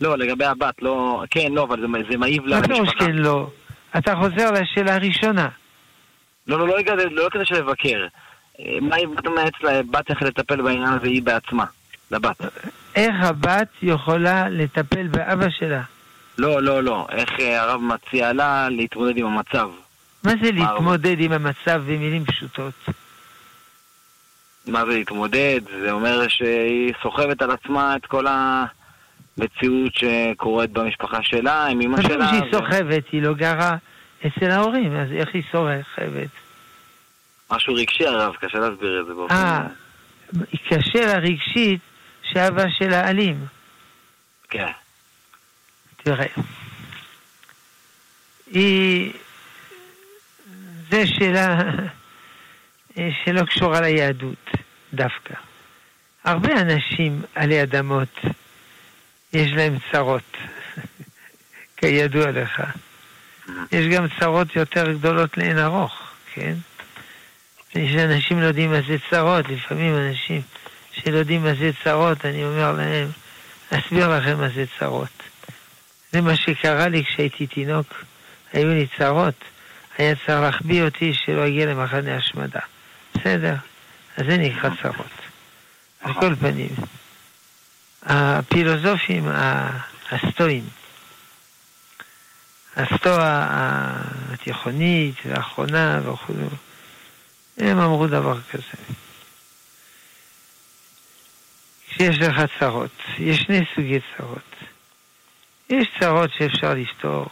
S4: לא, לגבי הבת, לא... כן, לא, אבל זה, זה מעיב לה
S3: מה פירוש
S4: למשפחה.
S3: כן לא? אתה חוזר לשאלה הראשונה.
S4: לא, לא, לא לא כזה של לבקר. מה היא מייעץ לבת איך לטפל בעניין הזה היא בעצמה, לבת?
S3: איך הבת יכולה לטפל באבא שלה?
S4: לא, לא, לא. איך אה, הרב מציע לה להתמודד עם המצב?
S3: מה זה להתמודד עם המצב במילים פשוטות?
S4: מה זה להתמודד? זה אומר שהיא סוחבת על עצמה את כל המציאות שקורית במשפחה שלה, עם אמא שלה.
S3: חשוב שהיא סוחבת, היא לא גרה אצל ההורים, אז איך היא סוחבת?
S4: משהו רגשי הרב, קשה להסביר את זה באופן...
S3: אה, קשה לה רגשית שאבא שלה אלים.
S4: כן.
S3: תראה, היא... זה שאלה שלא קשורה ליהדות דווקא. הרבה אנשים עלי אדמות יש להם צרות, כידוע לך. יש גם צרות יותר גדולות לאין ארוך, כן? שאנשים לא יודעים מה זה צרות, לפעמים אנשים שלא יודעים מה זה צרות, אני אומר להם, אסביר לכם מה זה צרות. זה מה שקרה לי כשהייתי תינוק, היו לי צרות, היה צריך להחביא אותי שלא אגיע למחנה השמדה. בסדר? אז זה נקרא צרות. על כל פנים, הפילוסופים הסטואים, הסטואה התיכונית והאחרונה וכו', הם אמרו דבר כזה. כשיש לך צרות, יש שני סוגי צרות. יש צרות שאפשר לפתור,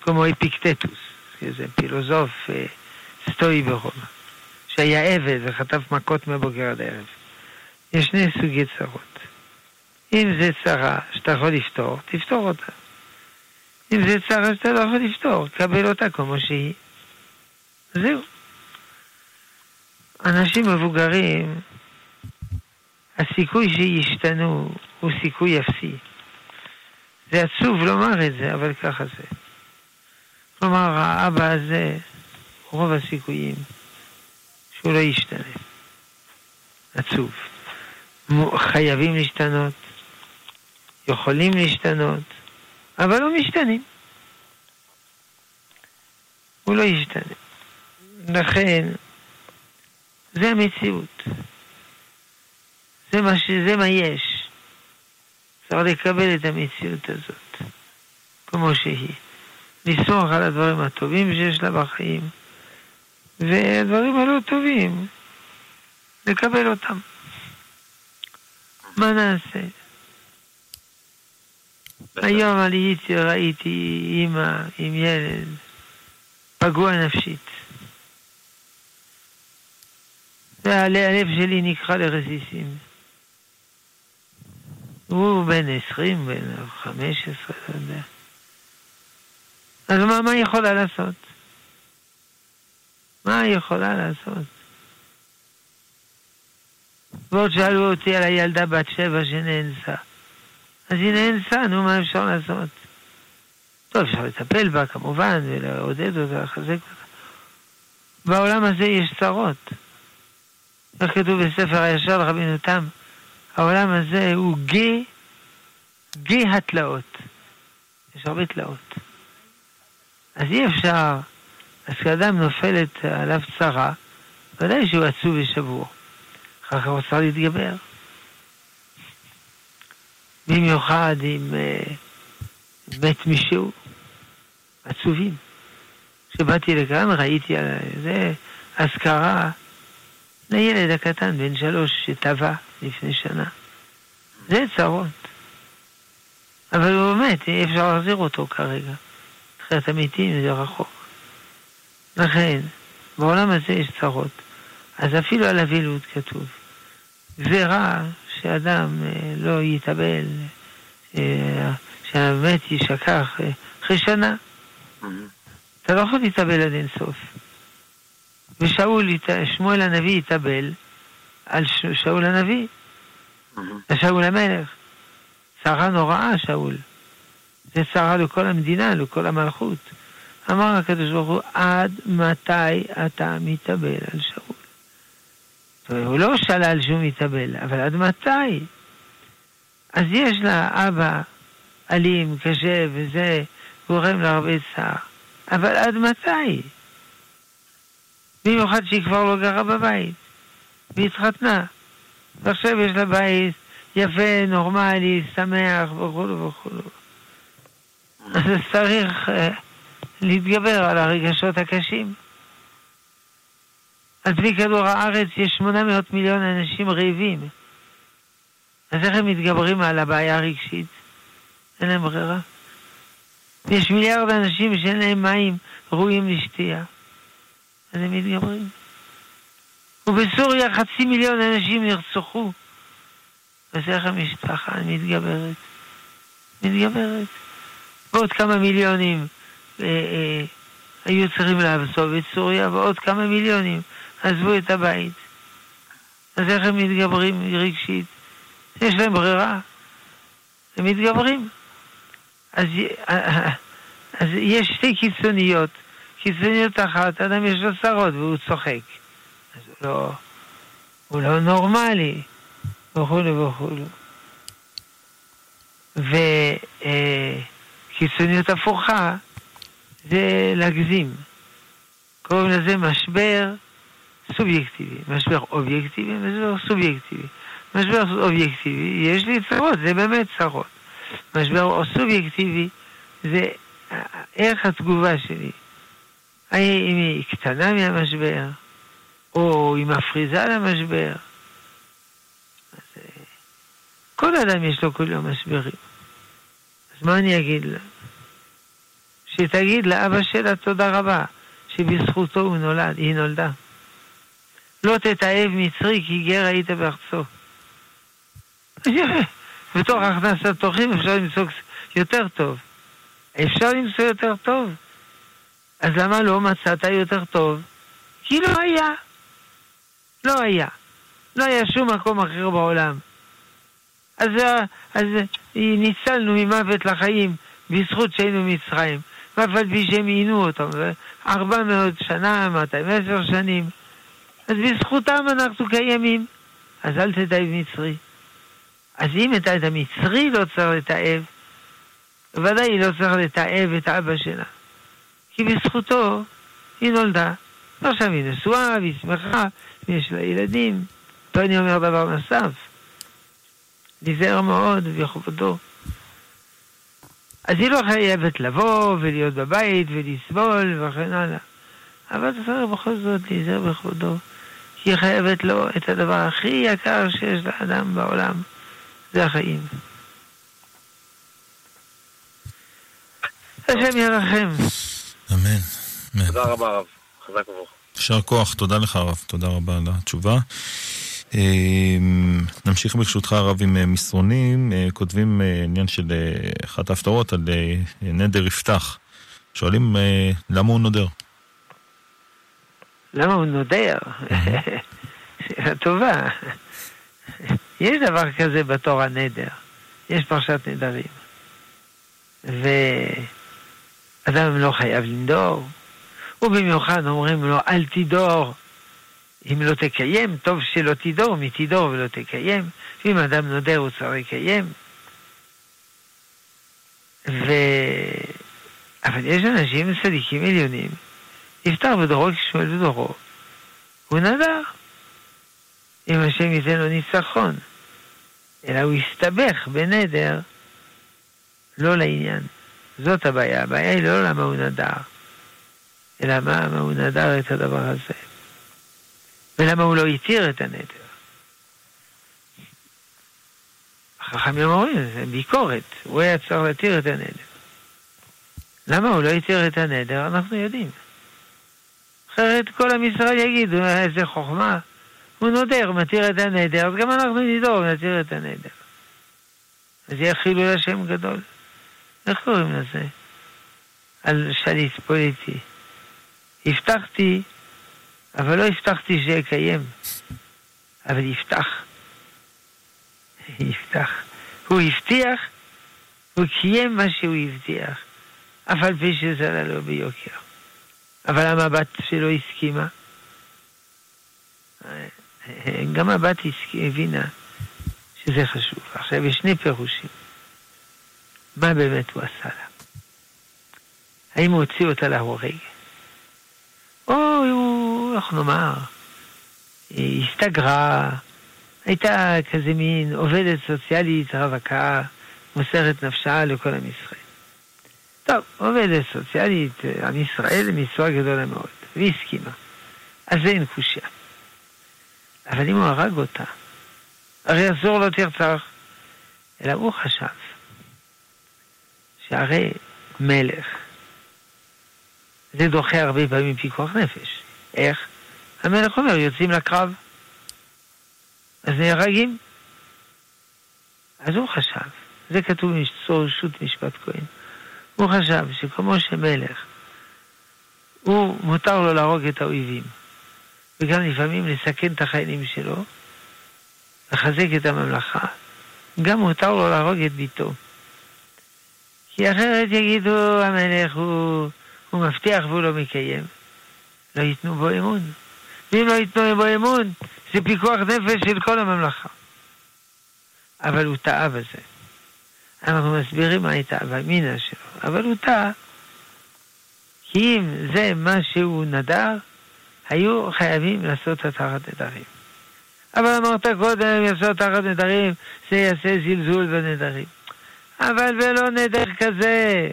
S3: כמו אפיקטטוס, איזה פילוסוף אה, סטואי ברומא, שהיה עבד וחטף מכות מבוקר עד ערב. יש שני סוגי צרות. אם זה צרה שאתה יכול לפתור, תפתור אותה. אם זה צרה שאתה לא יכול לפתור, קבל אותה כמו שהיא. זהו. אנשים מבוגרים, הסיכוי שישתנו הוא סיכוי אפסי. זה עצוב לומר את זה, אבל ככה זה. כלומר, האבא הזה, רוב הסיכויים שהוא לא ישתנה. עצוב. חייבים להשתנות, יכולים להשתנות, אבל לא משתנים. הוא לא ישתנה. לכן, זה המציאות. זה מה, ש... זה מה יש. צריך לקבל את המציאות הזאת, כמו שהיא. לסמוך על הדברים הטובים שיש לה בחיים, והדברים הלא טובים, לקבל אותם. מה נעשה? היום עליתי, ראיתי אימא עם ילד פגוע נפשית. והלב שלי נקרא לרסיסים. הוא בן עשרים, בן חמש עשרה, לא יודע. אז מה, מה יכולה לעשות? מה היא יכולה לעשות? ועוד שאלו אותי על הילדה בת שבע שנאנסה. אז היא נאנסה, נו, מה אפשר לעשות? טוב, אפשר לטפל בה כמובן, ולעודד אותה, לחזק אותה. בעולם הזה יש צרות. איך כתוב בספר הישר לרבינו תם? העולם הזה הוא גיא, גיא התלאות. יש הרבה תלאות. אז אי אפשר, אז כשאדם נופלת עליו צרה, ודאי שהוא עצוב ושבור. אחר כך הוא צריך להתגבר. במיוחד אם מת מישהו, עצובים. כשבאתי לכאן ראיתי על זה אזכרה לילד הקטן בן שלוש שטבע לפני שנה. זה צרות. אבל הוא מת, אי אפשר להחזיר אותו כרגע. תחיית המתים זה רחוק. לכן, בעולם הזה יש צרות. אז אפילו על אבילות כתוב. גזירה שאדם אה, לא יתאבל, אה, שהמת יישכח אה, אחרי שנה. אתה לא יכול להתאבל עד אינסוף. ושאול, שמואל הנביא התאבל על שאול הנביא, על שאול המלך. צרה נוראה, שאול. זה צרה לכל המדינה, לכל המלכות. אמר הקדוש ברוך הוא, עד מתי אתה מתאבל על שאול? הוא לא שלל שהוא מתאבל, אבל עד מתי? אז יש לה אבא אלים, קשה, וזה גורם לה הרבה צער. אבל עד מתי? במיוחד שהיא כבר לא גרה בבית. והתחתנה. ועכשיו יש לה בית יפה, נורמלי, שמח וכולו וכולו. אז צריך uh, להתגבר על הרגשות הקשים. על פי כדור הארץ יש 800 מיליון אנשים רעבים. אז איך הם מתגברים על הבעיה הרגשית? אין להם ברירה. יש מיליארד אנשים שאין להם מים ראויים לשתייה. אז הם מתגברים. ובסוריה חצי מיליון אנשים נרצחו. אז איך המשפחה מתגברת? מתגברת. ועוד כמה מיליונים היו צריכים לעזוב את סוריה, ועוד כמה מיליונים עזבו את הבית. אז איך הם מתגברים רגשית? יש להם ברירה. הם מתגברים. אז, אז יש שתי קיצוניות. קיצוניות אחת, אדם יש לו צרות והוא צוחק. אז הוא לא, הוא לא נורמלי, וכולו וכולו. וקיצוניות הפוכה זה להגזים. קוראים לזה משבר סובייקטיבי, משבר אובייקטיבי, משבר סובייקטיבי. משבר אובייקטיבי, יש לי צרות, זה באמת צרות. משבר סובייקטיבי זה איך התגובה שלי. האם היא קטנה מהמשבר, או היא מפריזה למשבר. אז, כל אדם יש לו כל יום משברים. אז מה אני אגיד לה? שתגיד לאבא שלה תודה רבה, שבזכותו הוא נולד, היא נולדה. לא תתעב מצרי כי גר היית בארצו. בתוך הכנסת תוכים אפשר למצוא יותר טוב. אפשר למצוא יותר טוב. אז למה לא מצאת יותר טוב? כי לא היה. לא היה. לא היה שום מקום אחר בעולם. אז, אז ניצלנו ממוות לחיים בזכות שהיינו מצרים. ואף על פי שהם עינו אותם, ארבע מאות שנה, מאתיים עשר שנים. אז בזכותם אנחנו קיימים. אז אל תדאג מצרי. אז אם את המצרי לא צריך לתעב, ודאי לא צריך לתעב את אבא שלה. כי בזכותו היא נולדה. ועכשיו היא נשואה, והיא שמחה, ויש לה ילדים. פה אני אומר דבר נוסף. להיזהר מאוד בכבודו. אז היא לא חייבת לבוא ולהיות בבית ולסבול וכן הלאה. אבל צריך בכל זאת להיזהר בכבודו. כי היא חייבת לו את הדבר הכי יקר שיש לאדם בעולם. זה החיים. השם ירחם.
S2: אמן.
S4: תודה רבה הרב, חזק וברוך.
S2: יישר כוח, תודה לך הרב, תודה רבה על התשובה. נמשיך ברשותך הרב עם מסרונים, כותבים עניין של אחת ההפטרות על נדר יפתח. שואלים למה הוא נודר?
S3: למה הוא נודר? שאלה טובה. יש דבר כזה בתורה נדר. יש פרשת נדרים. ואדם לא חייב לנדור, ובמיוחד אומרים לו, אל תדור. אם לא תקיים, טוב שלא תדור, מתדור ולא תקיים. ואם אדם נודר הוא צריך לקיים. ו... אבל יש אנשים צדיקים עליונים, נפטר בדורו כשמואל בדורו, הוא נדר. אם השם ייתן לו ניצחון. אלא הוא הסתבך בנדר לא לעניין. זאת הבעיה. הבעיה היא לא למה הוא נדר, אלא מה, מה הוא נדר את הדבר הזה. ולמה הוא לא התיר את הנדר. החכמים אומרים, זה ביקורת, הוא היה צריך להתיר את הנדר. למה הוא לא התיר את הנדר? אנחנו יודעים. אחרת כל עם ישראל יגידו, איזה חוכמה. הוא נודר, מתיר את הנדר, אז גם אנחנו נדור, נתיר את הנדר. אז יהיה חילול השם גדול. איך קוראים לזה? על שליט פוליטי. הבטחתי, אבל לא הבטחתי שיקיים. אבל יפתח. יפתח. הוא הבטיח, הוא קיים מה שהוא הבטיח, אף על פי שזה עלה לו ביוקר. אבל המבט שלו הסכימה. גם הבת הבינה שזה חשוב. עכשיו, יש שני פירושים. מה באמת הוא עשה לה? האם הוא הוציא אותה להורג? או איך נאמר, היא הסתגרה, הייתה כזה מין עובדת סוציאלית רווקה, מוסרת נפשה לכל עם ישראל. טוב, עובדת סוציאלית, עם ישראל, מצווה גדולה מאוד, והיא הסכימה. אז זה אין קושייה. אבל אם הוא הרג אותה, הרי אסור לו תרצח. אלא הוא חשב שהרי מלך זה דוחה הרבה פעמים פיקוח נפש. איך? המלך אומר, יוצאים לקרב, אז נהרגים. אז הוא חשב, זה כתוב ברשות משפט כהן, הוא חשב שכמו שמלך, הוא מותר לו להרוג את האויבים, וגם לפעמים לסכן את החיילים שלו, לחזק את הממלכה, גם מותר לו להרוג את ביתו. כי אחרת יגידו המלך הוא, הוא מבטיח והוא לא מקיים. לא ייתנו בו אמון. ואם לא ייתנו בו אמון, זה פיקוח נפש של כל הממלכה. אבל הוא טעה בזה. אנחנו מסבירים מה הייתה במינה שלו, אבל הוא טעה. כי אם זה מה שהוא נדר, היו חייבים לעשות התרת נדרים. אבל אמרת קודם, יעשו תחת נדרים, זה יעשה זלזול בנדרים. אבל ולא נדר כזה.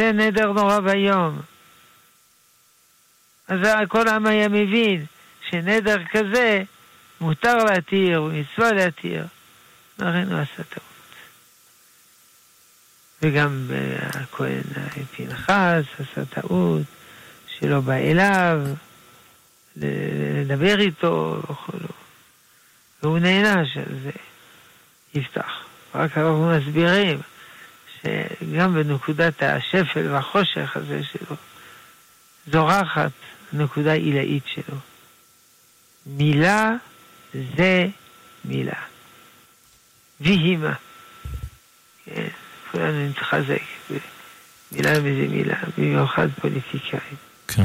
S3: זה נדר נורא ואיום. אז כל העם היה מבין שנדר כזה מותר להתיר, ומצווה להתיר. הרינו עשה טעות. וגם הכהן פנחס עשה טעות, שלא בא אליו. לדבר איתו וכולו. והוא נענש על זה, יפתח. רק אנחנו מסבירים שגם בנקודת השפל והחושך הזה שלו, זורחת נקודה עילאית שלו. מילה זה מילה. ויהי מה. כן, כולנו נתחזק. מילה זה מילה, במיוחד פוליטיקאים.
S2: כן.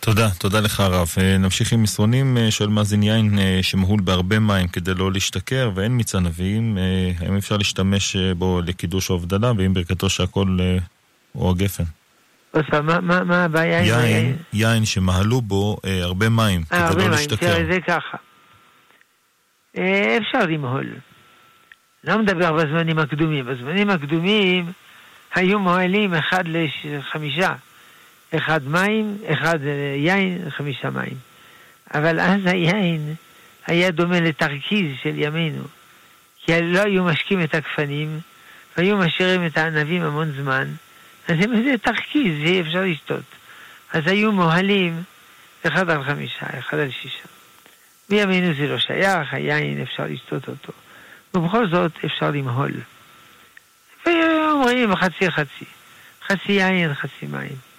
S2: תודה, תודה לך הרב. אה, נמשיך עם מסרונים, אה, שואל מאזין יין אה, שמהול בהרבה מים כדי לא להשתכר ואין מיץ ענבים, האם אפשר להשתמש בו לקידוש או הבדלה ואם ברכתו שהכל הוא הגפן?
S3: מה הבעיה עם היין?
S2: יין שמהלו בו הרבה מים כדי לא להשתכר.
S3: זה ככה. אפשר למהול. לא מדבר בזמנים הקדומים. בזמנים הקדומים היו מוהלים אחד לחמישה. אחד מים, אחד אה, יין, חמישה מים. אבל אז היין היה דומה לתרכיז של ימינו, כי לא היו משקים את הגפנים, והיו משאירים את הענבים המון זמן, אז זה תרכיז, אי אפשר לשתות. אז היו מוהלים אחד על חמישה, אחד על שישה. בימינו זה לא שייך, היין אפשר לשתות אותו. ובכל זאת אפשר למהול. ואומרים חצי חצי. חצי יין, חצי מים.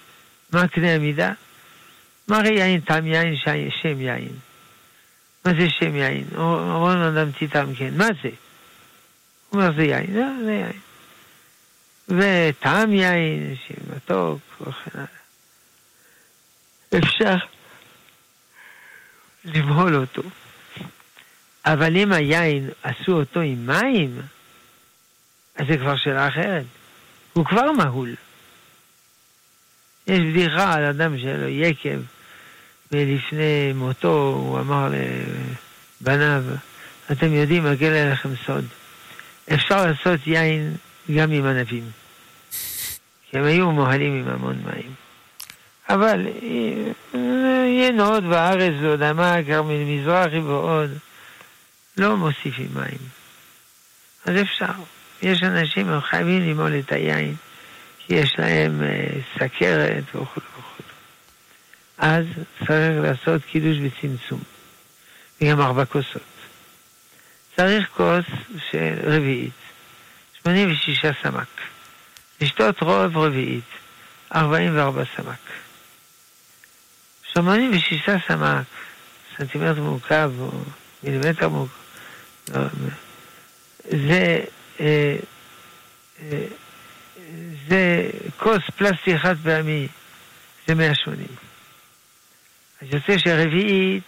S3: מה קנה המידה? מה הרי יין טעם יין שם יין? מה זה שם יין? אומרים אדם תטעם כן, מה זה? הוא אומר זה יין, זה, זה יין. וטעם יין, שמתוק וכן הלאה. אפשר לבהול אותו. אבל אם היין עשו אותו עם מים, אז זה כבר שאלה אחרת. הוא כבר מהול. יש בדיחה על אדם שהיה לו יקב, ולפני מותו הוא אמר לבניו, אתם יודעים, אגלה לכם סוד. אפשר לעשות יין גם עם ענבים. כי הם היו מוהלים עם המון מים. אבל ינות בארץ ועוד עמה, כרמל מזרחי ועוד, לא מוסיפים מים. אז אפשר. יש אנשים, הם חייבים למול את היין. יש להם אה, סכרת וכו' וכו'. אז צריך לעשות קידוש בצמצום, וגם ארבע כוסות. צריך כוס של רביעית, 86 סמ"ק. לשתות רוב רביעית, 44 סמ"ק. 86 סמ"ק, סנטימטר מורכב או מילימטר מורכב, לא, זה אה, אה, זה כוס פלסטי חד פעמי, זה 180. אז יוצא שרביעית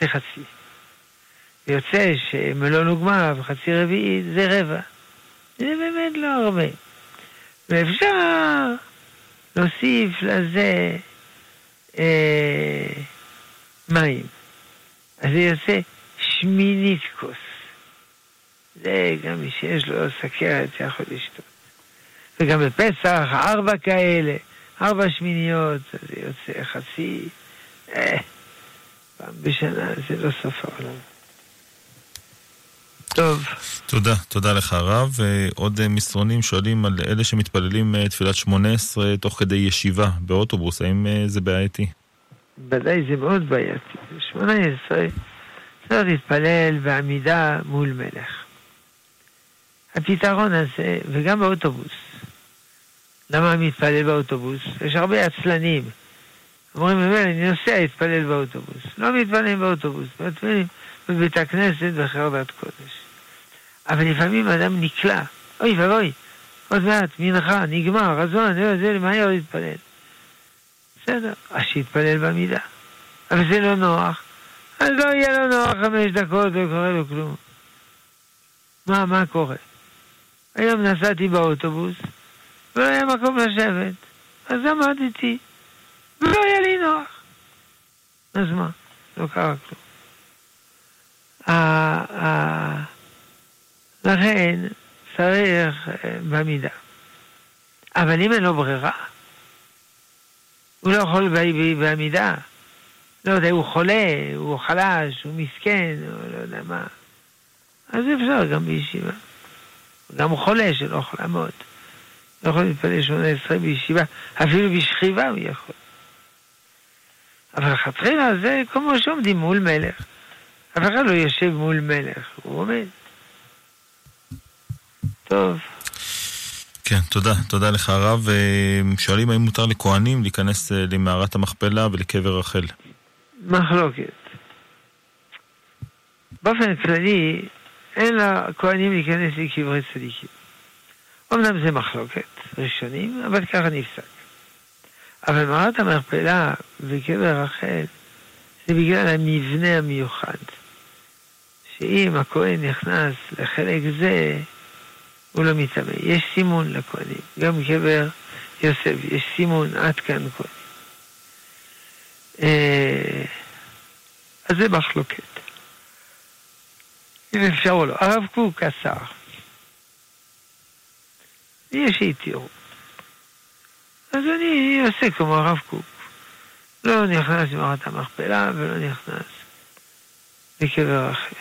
S3: זה חצי. ויוצא שמלון וגמר וחצי רביעית זה רבע. זה באמת לא הרבה. ואפשר להוסיף לזה אה, מים. אז זה יוצא שמינית כוס. זה גם מי שיש לו סכרת יכול לשתות. וגם בפסח, ארבע כאלה, ארבע שמיניות, זה יוצא חצי, אה, פעם בשנה, זה לא סוף העולם. טוב.
S2: תודה, תודה לך הרב. עוד אה, מסרונים שואלים על אלה שמתפללים אה, תפילת שמונה עשרה תוך כדי ישיבה באוטובוס, האם אה, זה בעייתי?
S3: ודאי זה מאוד בעייתי. שמונה עשרה צריך להתפלל בעמידה מול מלך. הפתרון הזה, וגם באוטובוס. למה מתפלל באוטובוס? יש הרבה עצלנים. אומרים, אני נוסע להתפלל באוטובוס. לא מתפללים באוטובוס, מתפללים בבית הכנסת בחרדת קודש. אבל לפעמים אדם נקלע, אוי ואבוי, עוד מעט, מנחה, נגמר, רזון, זה מהר להתפלל. בסדר, אז שיתפלל במידה. אבל זה לא נוח. אז לא יהיה לו נוח חמש דקות, לא קורה לו כלום. מה, מה קורה? היום נסעתי באוטובוס, ולא היה מקום לשבת. אז עמדתי, ולא היה לי נוח. אז מה? לא קרה כלום. לכן צריך אה, במידה. אבל אם אין לו ברירה, הוא לא יכול בעמידה. לא יודע, הוא חולה, הוא חלש, הוא מסכן, הוא לא יודע מה. אז אפשר גם בישיבה. גם חולה שלא יכול לעמוד. לא יכול להתפלל שמונה עשרה בישיבה, אפילו בשכיבה הוא יכול. אבל לכתחילה זה כמו שעומדים מול מלך. אף אחד לא יושב מול מלך, הוא עומד. טוב.
S2: כן, תודה. תודה לך הרב. אה, שואלים האם מותר לכהנים להיכנס אה, למערת המכפלה ולקבר רחל.
S3: מחלוקת. באופן כללי, אין לכהנים להיכנס לקברי צדיקים. אמנם זה מחלוקת ראשונים, אבל ככה נפסק. אבל מערת המכפלה וקבר רחל זה בגלל המבנה המיוחד. שאם הכהן נכנס לחלק זה, הוא לא מטמא. יש סימון לכהנים, גם קבר יוסף, יש סימון עד כאן כהנים. אה, אז זה מחלוקת. אם אפשר או לא. הרב קוק אסר. יש שהתירו. אז אני עושה כמו הרב קוק. לא נכנס למערת המכפלה ולא נכנס לקבר אחר.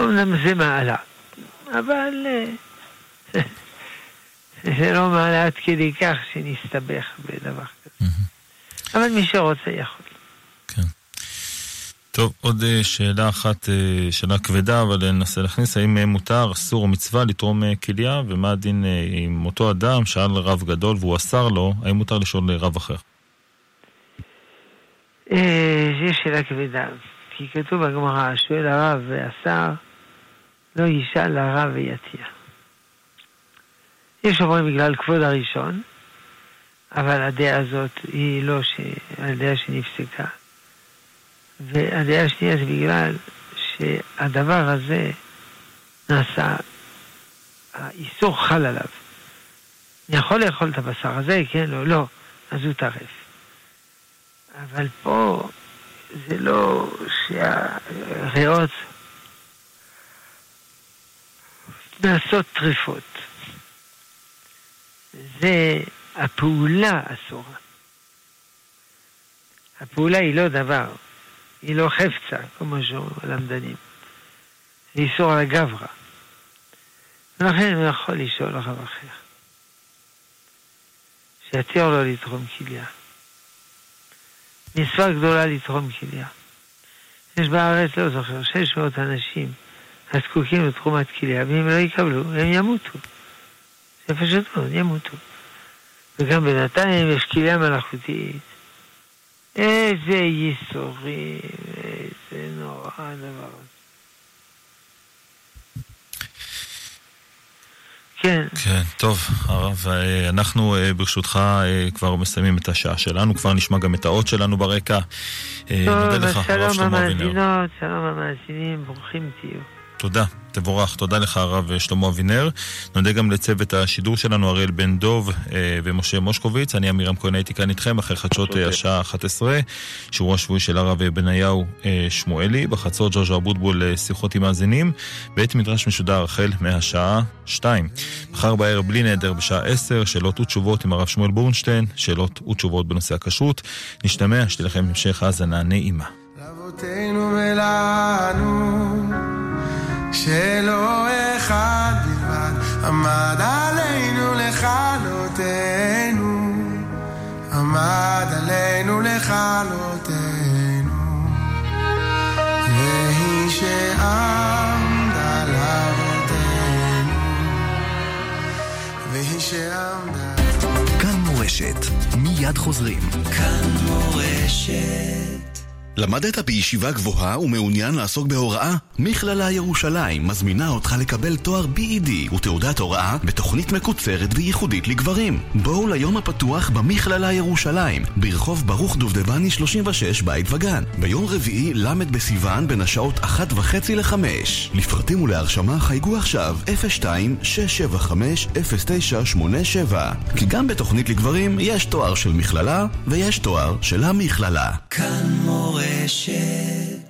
S3: אמנם זה מעלה, אבל אה, זה לא מעלה עד כדי כך שנסתבך בדבר כזה. אבל מי שרוצה יכול.
S2: טוב, עוד אה, שאלה אחת, אה, שאלה כבדה, אבל ננסה להכניס, האם מותר, אסור או מצווה לתרום כליה, ומה הדין עם אותו אדם שאל רב גדול והוא אסר לו, האם מותר לשאול רב אחר?
S3: זו שאלה כבדה, כי כתוב בגמרא, שואל הרב ואסר, לא יישא לרע ויתיה. יש אומרים בגלל כבוד הראשון, אבל הדעה הזאת היא לא ש... הדעה שנפסקה. והדעה השנייה זה בגלל שהדבר הזה נעשה, האיסור חל עליו. אני יכול לאכול את הבשר הזה, כן, לא, לא, אז הוא טרף. אבל פה זה לא שהריאות נעשות טריפות. זה הפעולה אסורה. הפעולה היא לא דבר, היא לא חפצה, כמו שאומרים הלמדנים. זה איסור על הגברא. ולכן הוא יכול לשאול אחר אחר. שיתיר לו לתרום כליה. מצווה גדולה לתרום כליה. יש בארץ, לא זוכר, 600 אנשים הזקוקים לתרומת כליה, ואם לא יקבלו, הם ימותו. זה פשוט מאוד, ימותו. וגם בינתיים יש כליה מלאכותית. איזה ייסורים, איזה נורא הדבר הזה. כן.
S2: כן, טוב, הרב, אה, אנחנו אה, ברשותך אה, כבר מסיימים את השעה שלנו, כבר נשמע גם את האות שלנו ברקע.
S3: טוב, שלום המאזינות, שלום המאזינים, ברוכים תהיו.
S2: תודה. תבורך. תודה לך, הרב שלמה אבינר. נודה גם לצוות השידור שלנו, אריאל בן דוב אה, ומשה מושקוביץ. אני עמירם כהן הייתי כאן איתכם אחרי חדשות אה, השעה 11, שיעור השבועי של הרב בניהו אה, שמואלי. בחצות ג'ורג'ו אבוטבול שיחות עם מאזינים. בית מדרש משודר החל מהשעה 2. מחר בערב בלי נדר בשעה 10, שאלות ותשובות עם הרב שמואל בורנשטיין, שאלות ותשובות בנושא הכשרות. נשתמע, שתהיה לכם המשך האזנה נעימה. לאבותינו ולנו שלא אחד בלבד עמד עלינו לכלותנו, עמד עלינו לכלותנו, והיא שעמדה לאבותינו, והיא שעמדה... כאן מורשת, מיד חוזרים. כאן מורשת
S1: למדת בישיבה גבוהה ומעוניין לעסוק בהוראה? מכללה ירושלים מזמינה אותך לקבל תואר BED ותעודת הוראה בתוכנית מקוצרת וייחודית לגברים. בואו ליום הפתוח במכללה ירושלים, ברחוב ברוך דובדבני 36 בית וגן, ביום רביעי ל' בסיוון בין השעות 1 וחצי ל-5. לפרטים ולהרשמה חייגו עכשיו 02-675-0987 כי גם בתוכנית לגברים יש תואר של מכללה ויש תואר של המכללה. כאן מורה מורשת